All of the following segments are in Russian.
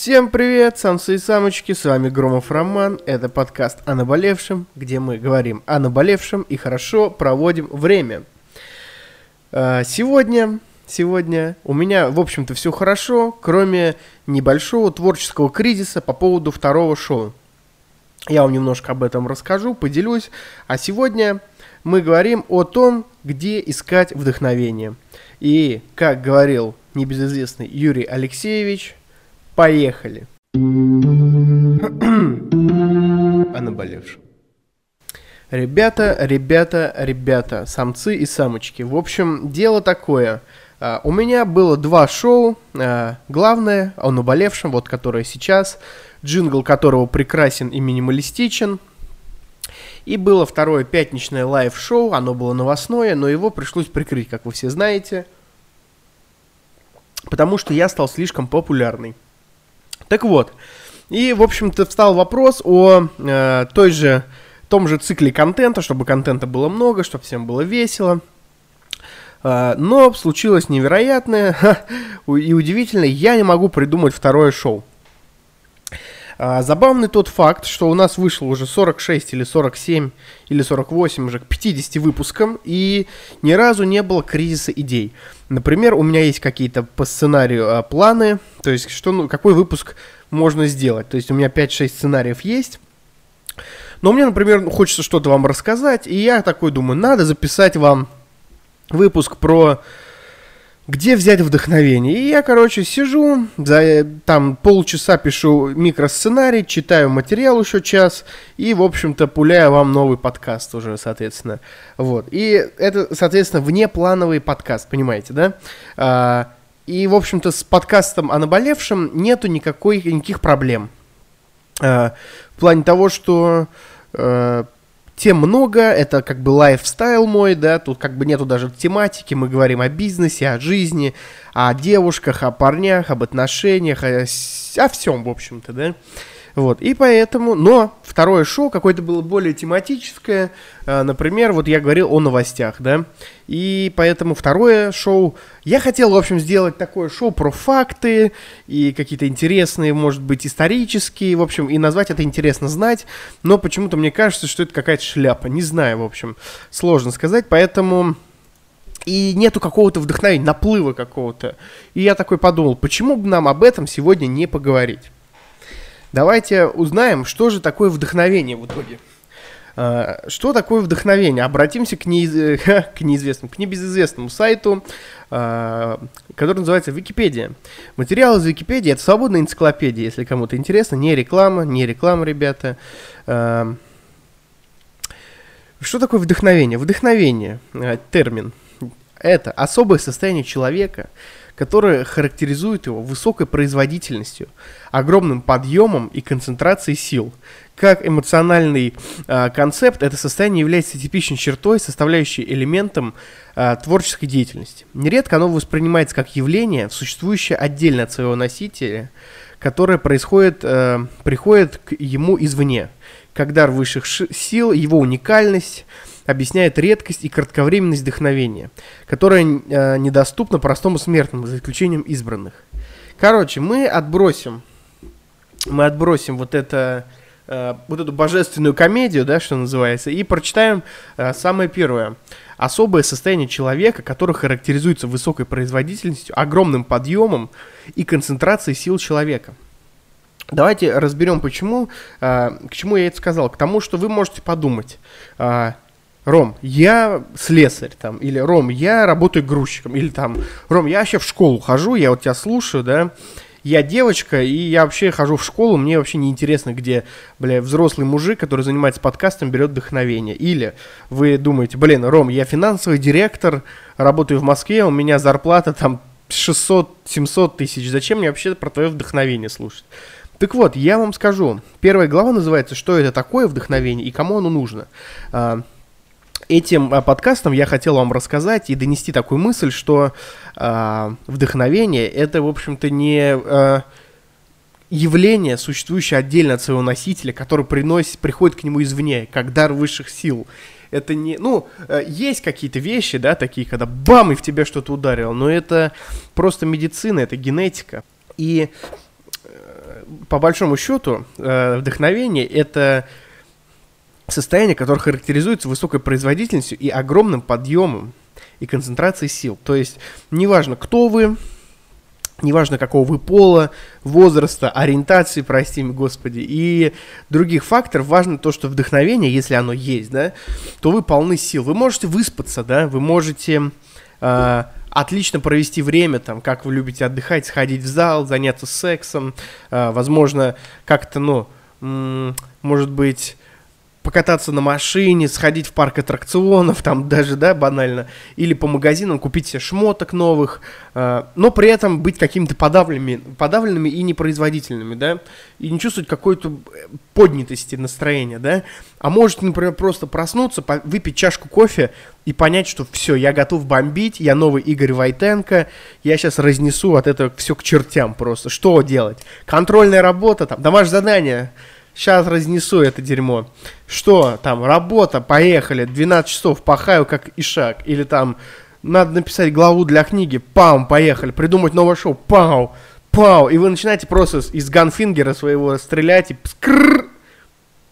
Всем привет, самцы и самочки, с вами Громов Роман, это подкаст о наболевшем, где мы говорим о наболевшем и хорошо проводим время. А, сегодня, сегодня у меня, в общем-то, все хорошо, кроме небольшого творческого кризиса по поводу второго шоу. Я вам немножко об этом расскажу, поделюсь, а сегодня мы говорим о том, где искать вдохновение. И, как говорил небезызвестный Юрий Алексеевич, Поехали. О наболевшем. Ребята, ребята, ребята, самцы и самочки. В общем, дело такое. Uh, у меня было два шоу. Uh, главное о наболевшем, вот которое сейчас, джингл которого прекрасен и минималистичен. И было второе пятничное live- шоу, оно было новостное, но его пришлось прикрыть, как вы все знаете, потому что я стал слишком популярный. Так вот, и, в общем-то, встал вопрос о э, той же, том же цикле контента, чтобы контента было много, чтобы всем было весело. Э, но случилось невероятное и удивительное, я не могу придумать второе шоу. А, забавный тот факт, что у нас вышло уже 46 или 47 или 48 уже к 50 выпускам, и ни разу не было кризиса идей. Например, у меня есть какие-то по сценарию а, планы, то есть что, ну, какой выпуск можно сделать. То есть у меня 5-6 сценариев есть. Но мне, например, хочется что-то вам рассказать, и я такой думаю, надо записать вам выпуск про где взять вдохновение? И я, короче, сижу, за, там полчаса пишу микросценарий, читаю материал еще час, и, в общем-то, пуляю вам новый подкаст уже, соответственно. Вот. И это, соответственно, внеплановый подкаст, понимаете, да? А, и, в общем-то, с подкастом о наболевшем нету никакой, никаких проблем. А, в плане того, что... А, тем много, это как бы лайфстайл мой, да, тут как бы нету даже тематики, мы говорим о бизнесе, о жизни, о девушках, о парнях, об отношениях, о, о всем, в общем-то, да. Вот, и поэтому, но второе шоу какое-то было более тематическое, э, например, вот я говорил о новостях, да, и поэтому второе шоу, я хотел, в общем, сделать такое шоу про факты и какие-то интересные, может быть, исторические, в общем, и назвать это «Интересно знать», но почему-то мне кажется, что это какая-то шляпа, не знаю, в общем, сложно сказать, поэтому... И нету какого-то вдохновения, наплыва какого-то. И я такой подумал, почему бы нам об этом сегодня не поговорить? Давайте узнаем, что же такое вдохновение в итоге. А, что такое вдохновение? Обратимся к, неиз... к неизвестному, к небезызвестному сайту, а, который называется Википедия. Материал из Википедии – это свободная энциклопедия, если кому-то интересно. Не реклама, не реклама, ребята. А, что такое вдохновение? Вдохновение – термин. Это особое состояние человека – которая характеризует его высокой производительностью, огромным подъемом и концентрацией сил. Как эмоциональный э, концепт, это состояние является типичной чертой, составляющей элементом э, творческой деятельности. Нередко оно воспринимается как явление, существующее отдельно от своего носителя, которое происходит, э, приходит к ему извне. Как дар высших сил, его уникальность – объясняет редкость и кратковременность вдохновения, которое э, недоступно простому смертному, за исключением избранных. Короче, мы отбросим, мы отбросим вот это, э, вот эту божественную комедию, да, что называется, и прочитаем э, самое первое. Особое состояние человека, которое характеризуется высокой производительностью, огромным подъемом и концентрацией сил человека. Давайте разберем, почему, э, к чему я это сказал. К тому, что вы можете подумать, э, Ром, я слесарь там, или Ром, я работаю грузчиком, или там, Ром, я вообще в школу хожу, я вот тебя слушаю, да, я девочка, и я вообще хожу в школу, мне вообще не интересно, где, бля, взрослый мужик, который занимается подкастом, берет вдохновение. Или вы думаете, блин, Ром, я финансовый директор, работаю в Москве, у меня зарплата там 600-700 тысяч, зачем мне вообще про твое вдохновение слушать? Так вот, я вам скажу, первая глава называется «Что это такое вдохновение и кому оно нужно?». Этим а, подкастом я хотел вам рассказать и донести такую мысль, что э, вдохновение это, в общем-то, не э, явление, существующее отдельно от своего носителя, который приносит, приходит к нему извне, как дар высших сил. Это не, ну, есть какие-то вещи, да, такие, когда бам, и в тебя что-то ударило, но это просто медицина, это генетика. И по большому счету, э, вдохновение это состояние, которое характеризуется высокой производительностью и огромным подъемом и концентрацией сил. То есть, неважно, кто вы, неважно какого вы пола, возраста, ориентации, прости меня, господи, и других факторов, важно то, что вдохновение, если оно есть, да, то вы полны сил. Вы можете выспаться, да, вы можете э, отлично провести время, там, как вы любите отдыхать, сходить в зал, заняться сексом, э, возможно, как-то, ну, может быть, покататься на машине, сходить в парк аттракционов, там даже, да, банально, или по магазинам купить себе шмоток новых, э, но при этом быть какими-то подавленными, подавленными и непроизводительными, да, и не чувствовать какой-то э, поднятости настроения, да, а может, например, просто проснуться, выпить чашку кофе и понять, что все, я готов бомбить, я новый Игорь Войтенко, я сейчас разнесу от этого все к чертям просто, что делать? Контрольная работа, там, домашнее задание, Сейчас разнесу это дерьмо. Что там, работа, поехали, 12 часов пахаю как ишак. Или там, надо написать главу для книги, пау, поехали, придумать новое шоу, пау, пау. И вы начинаете просто из ганфингера своего стрелять и скрррр.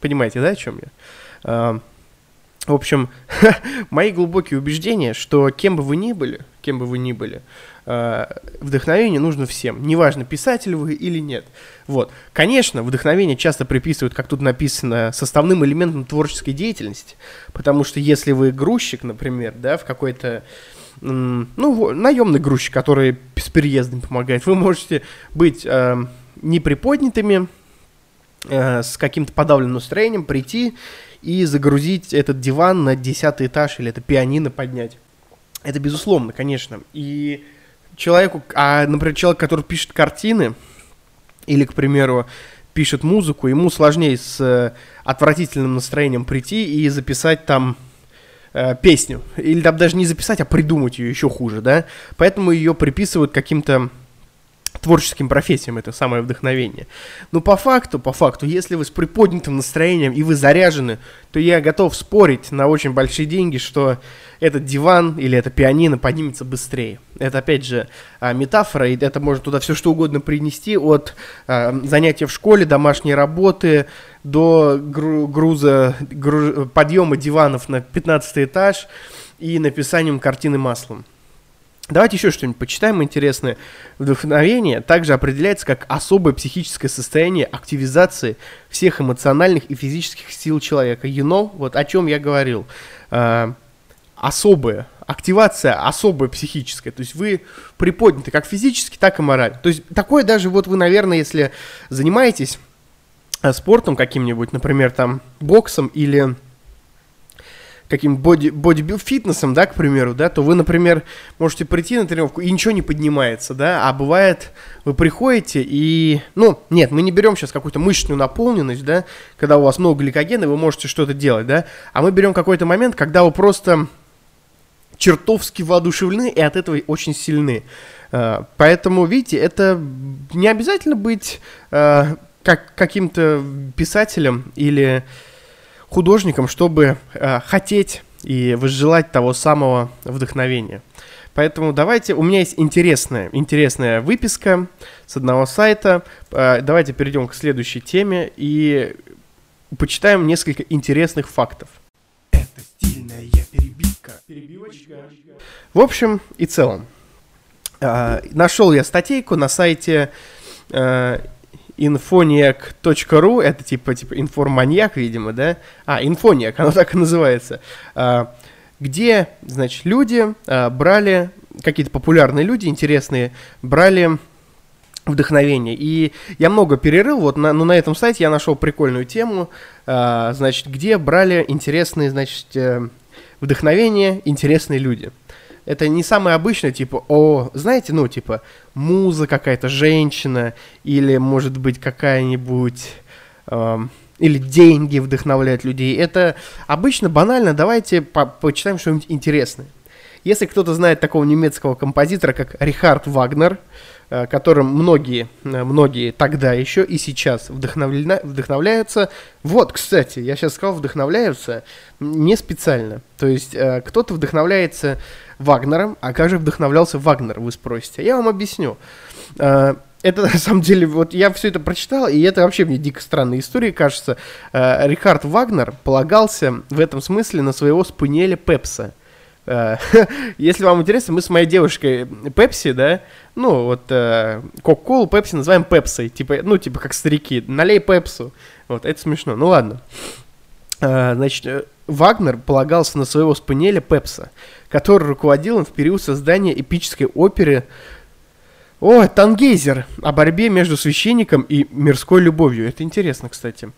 Понимаете, да, о чем я? А, в общем, мои глубокие убеждения, что кем бы вы ни были, кем бы вы ни были, вдохновение нужно всем. Неважно, писатель вы или нет. Вот. Конечно, вдохновение часто приписывают, как тут написано, составным элементом творческой деятельности. Потому что если вы грузчик, например, да, в какой-то ну, наемный грузчик, который с переездом помогает, вы можете быть э, неприподнятыми, э, с каким-то подавленным настроением, прийти и загрузить этот диван на десятый этаж или это пианино поднять. Это безусловно, конечно. И человеку, а, например, человек, который пишет картины, или, к примеру, пишет музыку, ему сложнее с э, отвратительным настроением прийти и записать там э, песню. Или там даже не записать, а придумать ее еще хуже, да? Поэтому ее приписывают каким-то творческим профессиям это самое вдохновение. Но по факту, по факту, если вы с приподнятым настроением и вы заряжены, то я готов спорить на очень большие деньги, что этот диван или это пианино поднимется быстрее. Это, опять же, а, метафора, и это может туда все что угодно принести, от а, занятия в школе, домашней работы, до груза, груз, подъема диванов на 15 этаж и написанием картины маслом. Давайте еще что-нибудь почитаем интересное. Вдохновение также определяется как особое психическое состояние активизации всех эмоциональных и физических сил человека. You know, вот о чем я говорил. Uh, особая, активация особая психическая. То есть вы приподняты как физически, так и морально. То есть такое даже вот вы, наверное, если занимаетесь э, спортом каким-нибудь, например, там боксом или каким боди, бодибил фитнесом, да, к примеру, да, то вы, например, можете прийти на тренировку и ничего не поднимается, да, а бывает, вы приходите и, ну, нет, мы не берем сейчас какую-то мышечную наполненность, да, когда у вас много гликогена, вы можете что-то делать, да, а мы берем какой-то момент, когда вы просто чертовски воодушевлены и от этого очень сильны. Uh, поэтому, видите, это не обязательно быть uh, как каким-то писателем или художником, чтобы э, хотеть и возжелать того самого вдохновения. Поэтому давайте, у меня есть интересная, интересная выписка с одного сайта. Э, давайте перейдем к следующей теме и почитаем несколько интересных фактов. Это стильная перебивка. Перебивочка. В общем и целом, э, нашел я статейку на сайте э, infoniac.ru, это типа, типа информаньяк, видимо, да? А, инфониак, оно так и называется. А, где, значит, люди а, брали, какие-то популярные люди, интересные, брали вдохновение. И я много перерыл, вот, на, ну, на этом сайте я нашел прикольную тему, а, значит, где брали интересные, значит, э, вдохновение интересные люди это не самое обычное, типа, о, знаете, ну, типа, муза какая-то, женщина, или, может быть, какая-нибудь... Эм, или деньги вдохновляют людей. Это обычно банально. Давайте по почитаем что-нибудь интересное. Если кто-то знает такого немецкого композитора, как Рихард Вагнер, которым многие, э, многие тогда еще и сейчас вдохновля... вдохновляются. Вот, кстати, я сейчас сказал вдохновляются не специально. То есть э, кто-то вдохновляется Вагнером, а как же вдохновлялся Вагнер, вы спросите. Я вам объясню. это на самом деле, вот я все это прочитал, и это вообще мне дико странная история, кажется. Э, Рихард Вагнер полагался в этом смысле на своего спаниеля Пепса. Э, если вам интересно, мы с моей девушкой Пепси, да, ну вот Кока-Колу, Пепси называем Пепсой, типа, ну типа как старики, налей Пепсу. Вот, это смешно, ну ладно. Значит, Вагнер полагался на своего спаниеля Пепса, который руководил им в период создания эпической оперы о, Тангейзер. О борьбе между священником и мирской любовью. Это интересно, кстати.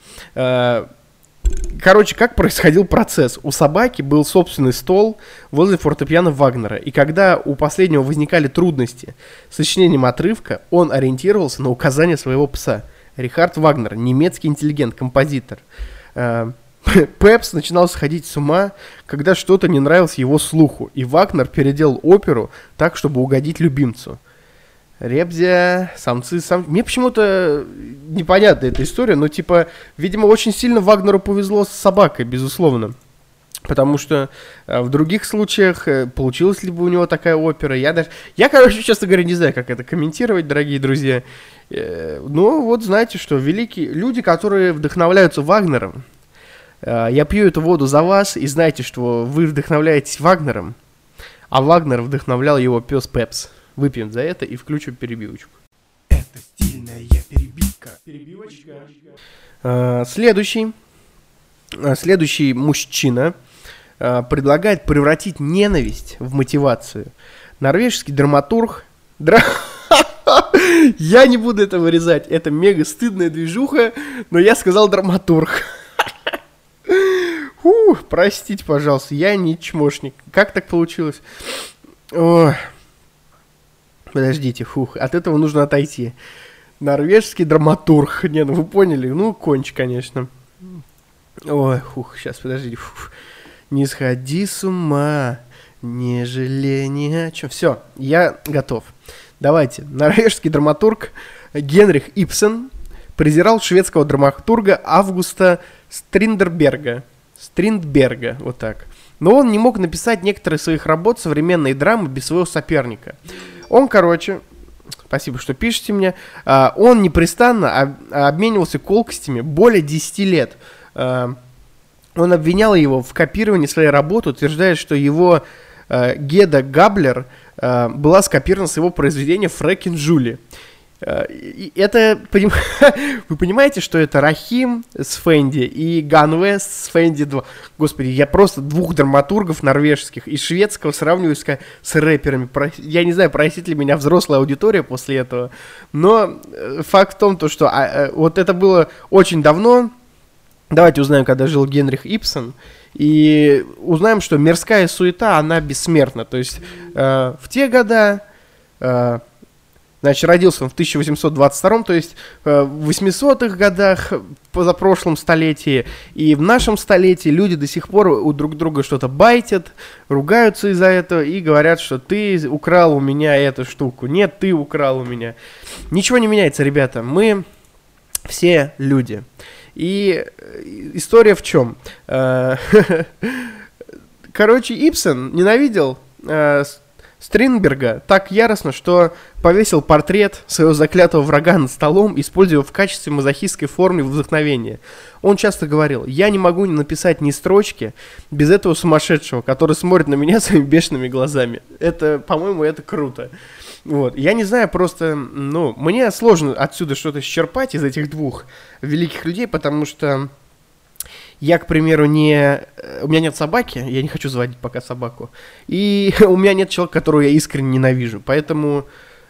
Короче, как происходил процесс? У собаки был собственный стол возле фортепиано Вагнера, и когда у последнего возникали трудности с сочинением отрывка, он ориентировался на указания своего пса. Рихард Вагнер, немецкий интеллигент, композитор. Э, Пепс начинал сходить с ума, когда что-то не нравилось его слуху, и Вагнер переделал оперу так, чтобы угодить любимцу – Ребзя, самцы, сам... Мне почему-то непонятна эта история, но, типа, видимо, очень сильно Вагнеру повезло с собакой, безусловно. Потому что э, в других случаях э, получилась ли бы у него такая опера, я даже... Я, короче, честно говоря, не знаю, как это комментировать, дорогие друзья. Э, но вот знаете, что великие люди, которые вдохновляются Вагнером, я пью эту воду за вас, и знаете, что вы вдохновляетесь Вагнером, а Вагнер вдохновлял его пес Пепс. Выпьем за это и включим перебивочку. Это стильная перебивка. Перебивочка. А, следующий. А, следующий мужчина а, предлагает превратить ненависть в мотивацию. Норвежский драматург... Дра... Я не буду это вырезать. Это мега стыдная движуха, но я сказал драматург. Фух, простите, пожалуйста, я не чмошник. Как так получилось? Ой. Подождите, фух, от этого нужно отойти. Норвежский драматург. Не, ну вы поняли, ну конч, конечно. Ой, хух, сейчас, подождите. Фух. Не сходи с ума, не жалей ни о чем. Все, я готов. Давайте. Норвежский драматург Генрих Ипсен презирал шведского драматурга Августа Стриндерберга. Стриндберга, вот так. Но он не мог написать некоторые своих работ современной драмы без своего соперника. Он, короче, спасибо, что пишете мне, а, он непрестанно обменивался колкостями более 10 лет. А, он обвинял его в копировании своей работы, утверждая, что его а, Геда Габлер была скопирована с его произведения Фрэкин Джули. Это, вы понимаете, что это Рахим с Фенди и Ганве с Фенди 2. Господи, я просто двух драматургов норвежских и шведского сравниваю с, с рэперами. Я не знаю, простит ли меня взрослая аудитория после этого, но э, факт в том, то, что а, э, вот это было очень давно. Давайте узнаем, когда жил Генрих Ипсон. И узнаем, что мирская суета, она бессмертна. То есть э, в те года... Э, Значит, родился он в 1822, то есть э, в 800-х годах позапрошлом столетии. И в нашем столетии люди до сих пор у друг друга что-то байтят, ругаются из-за этого и говорят, что ты украл у меня эту штуку. Нет, ты украл у меня. Ничего не меняется, ребята. Мы все люди. И э, история в чем? Э, короче, Ипсен ненавидел Стринберга так яростно, что повесил портрет своего заклятого врага над столом, используя его в качестве мазохистской формы вдохновения. Он часто говорил, я не могу не написать ни строчки без этого сумасшедшего, который смотрит на меня своими бешеными глазами. Это, по-моему, это круто. Вот. Я не знаю, просто, ну, мне сложно отсюда что-то счерпать из этих двух великих людей, потому что я, к примеру, не... Э, у меня нет собаки, я не хочу заводить пока собаку. И у меня нет человека, которого я искренне ненавижу. Поэтому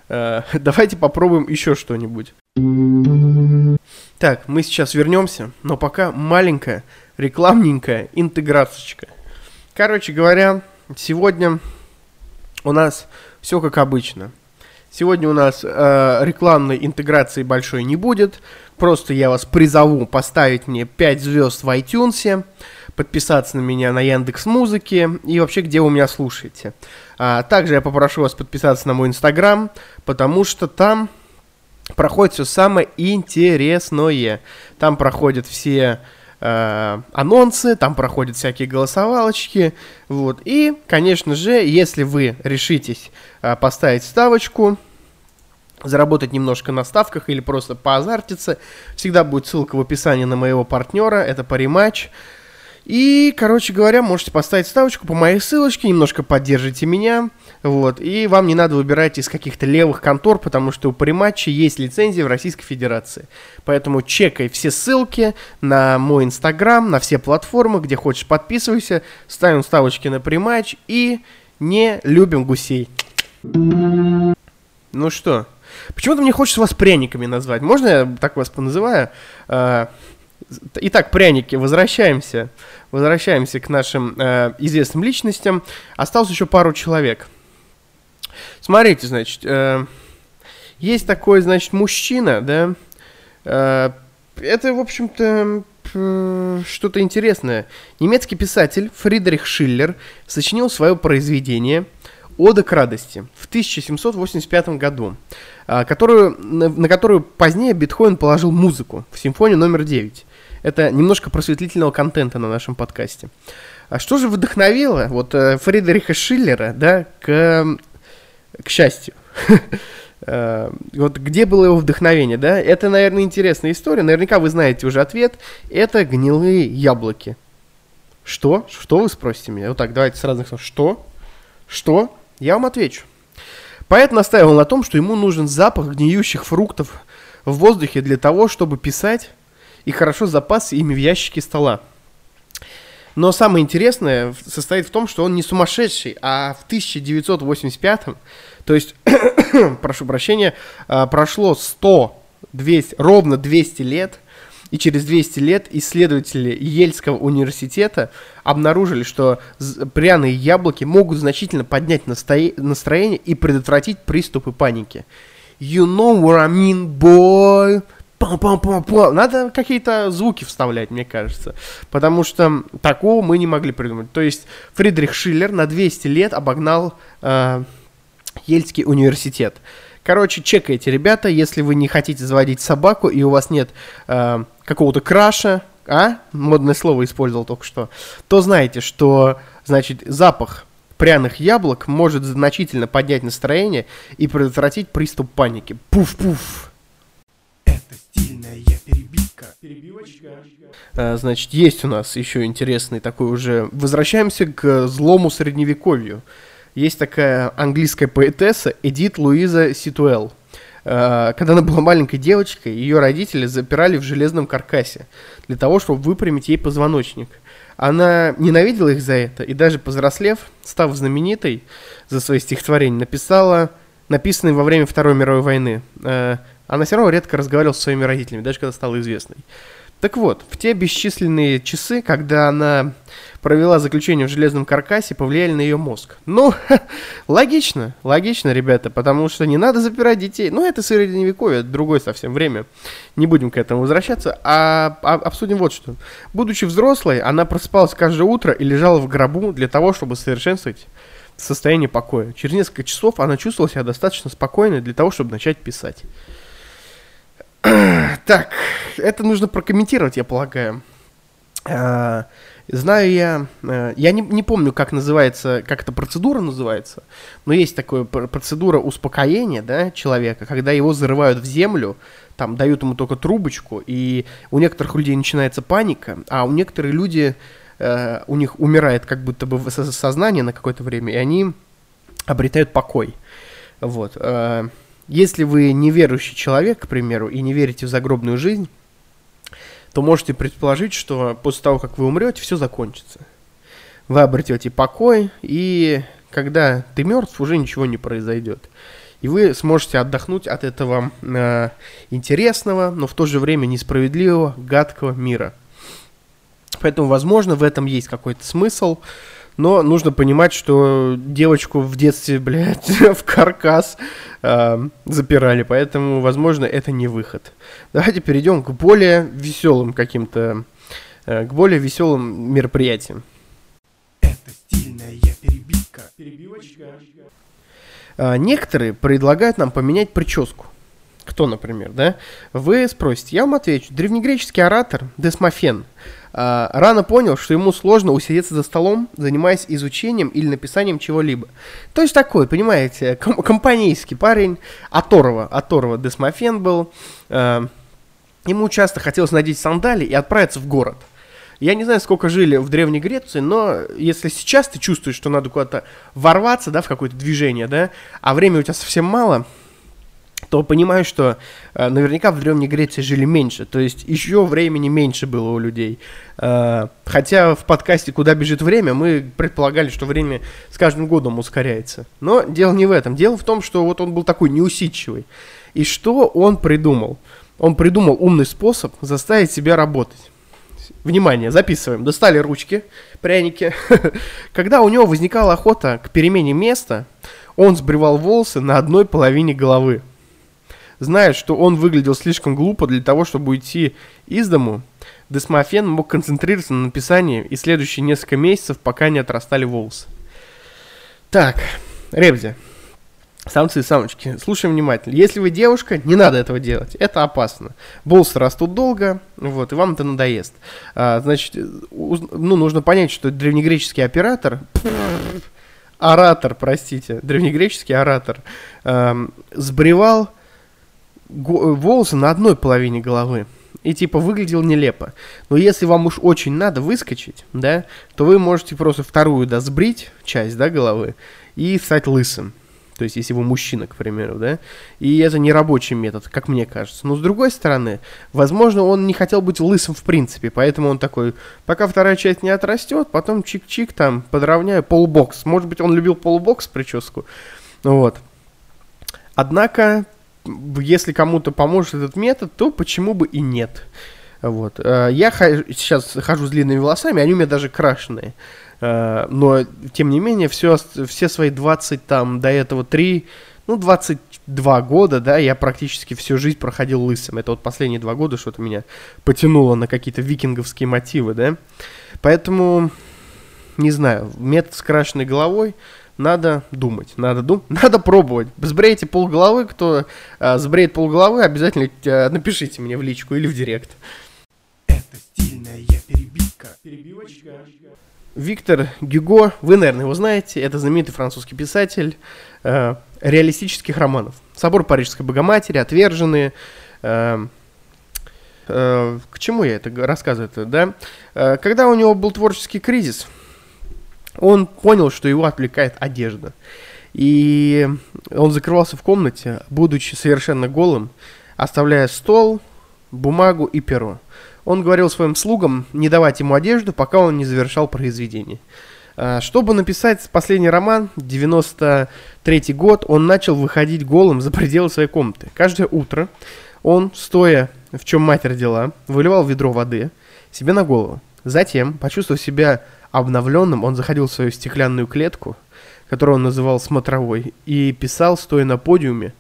э, давайте попробуем еще что-нибудь. Так, мы сейчас вернемся, но пока маленькая, рекламненькая интеграцечка. Короче говоря, сегодня у нас все как обычно. Сегодня у нас э, рекламной интеграции большой не будет. Просто я вас призову поставить мне 5 звезд в iTunes, подписаться на меня на Яндекс Музыке и вообще где вы меня слушаете. А, также я попрошу вас подписаться на мой Инстаграм, потому что там проходит все самое интересное. Там проходят все э, анонсы, там проходят всякие голосовалочки, вот. И, конечно же, если вы решитесь э, поставить ставочку, заработать немножко на ставках или просто поазартиться, всегда будет ссылка в описании на моего партнера, это париматч. И, короче говоря, можете поставить ставочку по моей ссылочке, немножко поддержите меня, вот, и вам не надо выбирать из каких-то левых контор, потому что у париматча есть лицензия в Российской Федерации. Поэтому чекай все ссылки на мой инстаграм, на все платформы, где хочешь подписывайся, ставим ставочки на париматч и не любим гусей. Ну что, почему-то мне хочется вас пряниками назвать. Можно я так вас поназываю? А, итак, пряники, возвращаемся. Возвращаемся к нашим э, известным личностям. Осталось еще пару человек. Смотрите, значит, э, есть такой, значит, мужчина, да, э, это, в общем-то, что-то интересное. Немецкий писатель Фридрих Шиллер сочинил свое произведение «Ода к радости» в 1785 году, э, которую, на, на которую позднее Бетховен положил музыку в симфонию номер 9. Это немножко просветлительного контента на нашем подкасте. А что же вдохновило вот э, Фридриха Шиллера, да, к к счастью. Э, вот где было его вдохновение, да? Это, наверное, интересная история. Наверняка вы знаете уже ответ. Это гнилые яблоки. Что? Что вы спросите меня? Вот так, давайте с разных слов. Что? Что? Я вам отвечу. Поэт настаивал на том, что ему нужен запах гниющих фруктов в воздухе для того, чтобы писать и хорошо запас ими в ящике стола. Но самое интересное состоит в том, что он не сумасшедший, а в 1985, то есть, прошу прощения, а, прошло 100, 200, ровно 200 лет, и через 200 лет исследователи Ельского университета обнаружили, что пряные яблоки могут значительно поднять настроение и предотвратить приступы паники. You know what I mean, boy? Пам-пам-пам-пам. Надо какие-то звуки вставлять, мне кажется. Потому что такого мы не могли придумать. То есть Фридрих Шиллер на 200 лет обогнал э, Ельский университет. Короче, чекайте, ребята, если вы не хотите заводить собаку и у вас нет э, какого-то краша, а, модное слово использовал только что, то знаете, что, значит, запах пряных яблок может значительно поднять настроение и предотвратить приступ паники. Пуф-пуф. Перебивочка. А, значит, есть у нас еще интересный такой уже... Возвращаемся к злому средневековью. Есть такая английская поэтесса Эдит Луиза Ситуэл. А, когда она была маленькой девочкой, ее родители запирали в железном каркасе для того, чтобы выпрямить ей позвоночник. Она ненавидела их за это, и даже повзрослев, став знаменитой за свои стихотворения, написала написанные во время Второй мировой войны. Она все равно редко разговаривала со своими родителями, даже когда стала известной. Так вот, в те бесчисленные часы, когда она провела заключение в железном каркасе, повлияли на ее мозг. Ну, логично, логично, ребята, потому что не надо запирать детей. Ну, это средневековье, это другое совсем время. Не будем к этому возвращаться, а, а обсудим вот что. Будучи взрослой, она просыпалась каждое утро и лежала в гробу для того, чтобы совершенствовать состояние покоя. Через несколько часов она чувствовала себя достаточно спокойной для того, чтобы начать писать. Так, это нужно прокомментировать, я полагаю. А, знаю я, э, я не, не помню, как называется, как эта процедура называется, но есть такая процедура успокоения, да, человека, когда его зарывают в землю, там дают ему только трубочку, и у некоторых людей начинается паника, а у некоторых людей, э, у них умирает как будто бы сознание на какое-то время, и они обретают покой. Вот. Э, если вы неверующий человек, к примеру, и не верите в загробную жизнь, то можете предположить, что после того, как вы умрете, все закончится. Вы обретете покой, и когда ты мертв, уже ничего не произойдет. И вы сможете отдохнуть от этого э, интересного, но в то же время несправедливого, гадкого мира. Поэтому, возможно, в этом есть какой-то смысл. Но нужно понимать, что девочку в детстве, блядь, в каркас э, запирали, поэтому, возможно, это не выход. Давайте перейдем к более веселым каким-то, э, к более веселым мероприятиям. Это стильная перебивка. Перебивочка. Э, некоторые предлагают нам поменять прическу. Кто, например, да? Вы спросите, я вам отвечу. Древнегреческий оратор Десмофен рано понял, что ему сложно усидеться за столом, занимаясь изучением или написанием чего-либо. То есть такой, понимаете, ком- компанейский парень, оторва, оторва Десмофен был. Э, ему часто хотелось надеть сандали и отправиться в город. Я не знаю, сколько жили в Древней Греции, но если сейчас ты чувствуешь, что надо куда-то ворваться, да, в какое-то движение, да, а времени у тебя совсем мало, то понимаю, что э, наверняка в Древней Греции жили меньше, то есть еще времени меньше было у людей. Э, хотя в подкасте «Куда бежит время» мы предполагали, что время с каждым годом ускоряется. Но дело не в этом. Дело в том, что вот он был такой неусидчивый. И что он придумал? Он придумал умный способ заставить себя работать. Внимание, записываем. Достали ручки, пряники. Когда у него возникала охота к перемене места, он сбривал волосы на одной половине головы. Зная, что он выглядел слишком глупо для того, чтобы уйти из дому, Десмофен мог концентрироваться на написании и следующие несколько месяцев, пока не отрастали волосы. Так, Ребзи, Самцы и самочки, слушаем внимательно. Если вы девушка, не надо этого делать. Это опасно. Волосы растут долго, вот, и вам это надоест. А, значит, ну, нужно понять, что древнегреческий оператор, оратор, простите, древнегреческий оратор, эм, сбривал волосы на одной половине головы. И типа выглядел нелепо. Но если вам уж очень надо выскочить, да, то вы можете просто вторую, да, сбрить часть, да, головы и стать лысым. То есть, если вы мужчина, к примеру, да. И это не рабочий метод, как мне кажется. Но с другой стороны, возможно, он не хотел быть лысым в принципе, поэтому он такой, пока вторая часть не отрастет, потом чик-чик там, подровняю полубокс. Может быть, он любил полубокс прическу. Вот. Однако, если кому-то поможет этот метод, то почему бы и нет. Вот. Э, я сейчас хожу с длинными волосами, они у меня даже крашеные. Э, но, тем не менее, все, все свои 20 там, до этого 3, ну, 22 года, да, я практически всю жизнь проходил лысым. Это вот последние два года что-то меня потянуло на какие-то викинговские мотивы, да. Поэтому, не знаю, метод с крашенной головой надо думать, надо думать, надо пробовать. Сбрейте полголовы, кто э, сбреет полголовы, обязательно э, напишите мне в личку или в директ. Это стильная перебивка. Перебивочка. Виктор Гюго, вы, наверное, его знаете, это знаменитый французский писатель э, реалистических романов. «Собор Парижской Богоматери», «Отверженные», э, к чему я это рассказываю, -то, да? Когда у него был творческий кризис, он понял, что его отвлекает одежда. И он закрывался в комнате, будучи совершенно голым, оставляя стол, бумагу и перо. Он говорил своим слугам не давать ему одежду, пока он не завершал произведение. А, чтобы написать последний роман, 93 год, он начал выходить голым за пределы своей комнаты. Каждое утро он, стоя в чем мать родила, выливал ведро воды себе на голову. Затем, почувствовав себя обновленным, он заходил в свою стеклянную клетку, которую он называл смотровой, и писал, стоя на подиуме,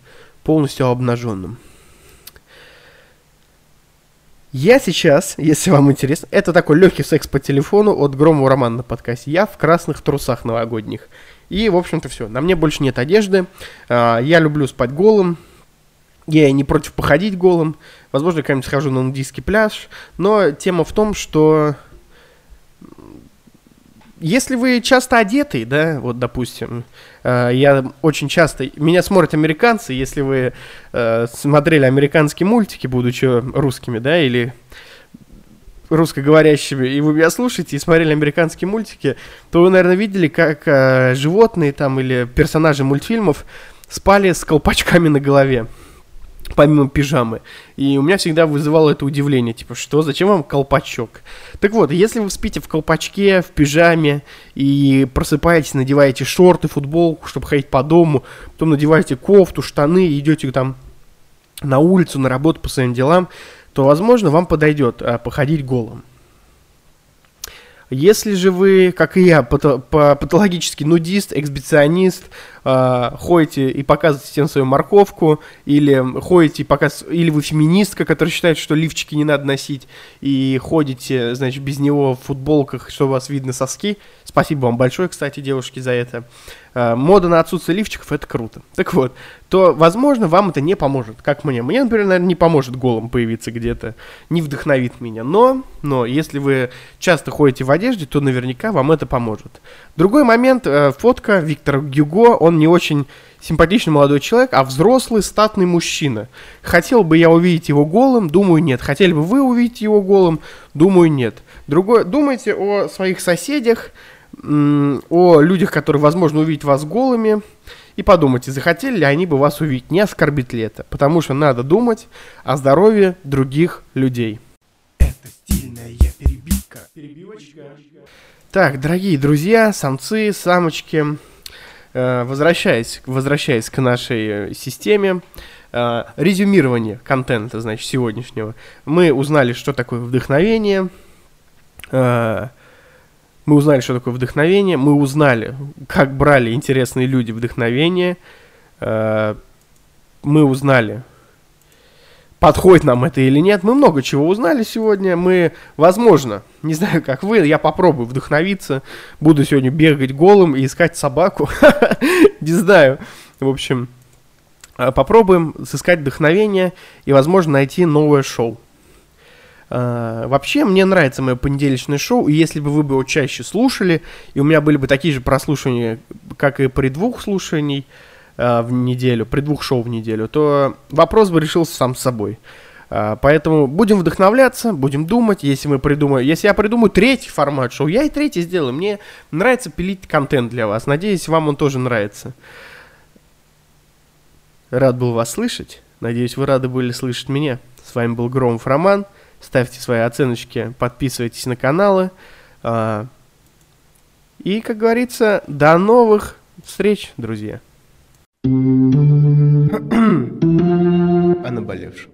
полностью обнаженным. Я сейчас, если вам интересно, это такой легкий секс по телефону от Громова Романа на подкасте. Я в красных трусах новогодних. И, в общем-то, все. На мне больше нет одежды. А, я люблю спать голым. Я не против походить голым. Возможно, я когда-нибудь схожу на нудийский пляж. Но тема в том, что если вы часто одетый, да, вот, допустим, э, я очень часто, меня смотрят американцы, если вы э, смотрели американские мультики, будучи русскими, да, или русскоговорящими, и вы меня слушаете и смотрели американские мультики, то вы, наверное, видели, как э, животные там или персонажи мультфильмов спали с колпачками на голове помимо пижамы. И у меня всегда вызывало это удивление, типа, что, зачем вам колпачок? Так вот, если вы спите в колпачке, в пижаме, и просыпаетесь, надеваете шорты, футболку, чтобы ходить по дому, потом надеваете кофту, штаны, идете там на улицу, на работу по своим делам, то, возможно, вам подойдет а, походить голым. Если же вы, как и я, пато- патологический нудист, эксбиционист, э, ходите и показываете всем свою морковку, или ходите и показ... или вы феминистка, которая считает, что лифчики не надо носить, и ходите, значит, без него в футболках, что у вас видно соски. Спасибо вам большое, кстати, девушки, за это. Э, мода на отсутствие лифчиков это круто. Так вот, то, возможно, вам это не поможет, как мне. Мне, например, наверное, не поможет голым появиться где-то, не вдохновит меня. Но, но, если вы часто ходите в одежде, то наверняка вам это поможет. Другой момент, э, фотка Виктора Гюго, он не очень симпатичный молодой человек, а взрослый статный мужчина. Хотел бы я увидеть его голым? Думаю, нет. Хотели бы вы увидеть его голым? Думаю, нет. Другое, думайте о своих соседях, о людях, которые, возможно, увидят вас голыми, и подумайте, захотели ли они бы вас увидеть, не оскорбит ли это. Потому что надо думать о здоровье других людей. Это стильная перебивка. Перебивочка. Так, дорогие друзья, самцы, самочки, э, возвращаясь, возвращаясь к нашей э, системе, э, резюмирование контента, значит, сегодняшнего, мы узнали, что такое вдохновение, мы узнали, что такое вдохновение, мы узнали, как брали интересные люди вдохновение, э, мы узнали, подходит нам это или нет. Мы много чего узнали сегодня. Мы, возможно, не знаю, как вы, я попробую вдохновиться. Буду сегодня бегать голым и искать собаку. Не знаю. В общем, э, попробуем сыскать вдохновение и, возможно, найти новое шоу. Uh, вообще, мне нравится мое понедельничное шоу, и если бы вы бы его чаще слушали, и у меня были бы такие же прослушивания, как и при двух слушаний uh, в неделю, при двух шоу в неделю, то вопрос бы решился сам собой. Uh, поэтому будем вдохновляться, будем думать, если мы придумаем, если я придумаю третий формат шоу, я и третий сделаю. Мне нравится пилить контент для вас. Надеюсь, вам он тоже нравится. Рад был вас слышать. Надеюсь, вы рады были слышать меня. С вами был Громов Роман ставьте свои оценочки, подписывайтесь на каналы. А, и, как говорится, до новых встреч, друзья. О наболевшем.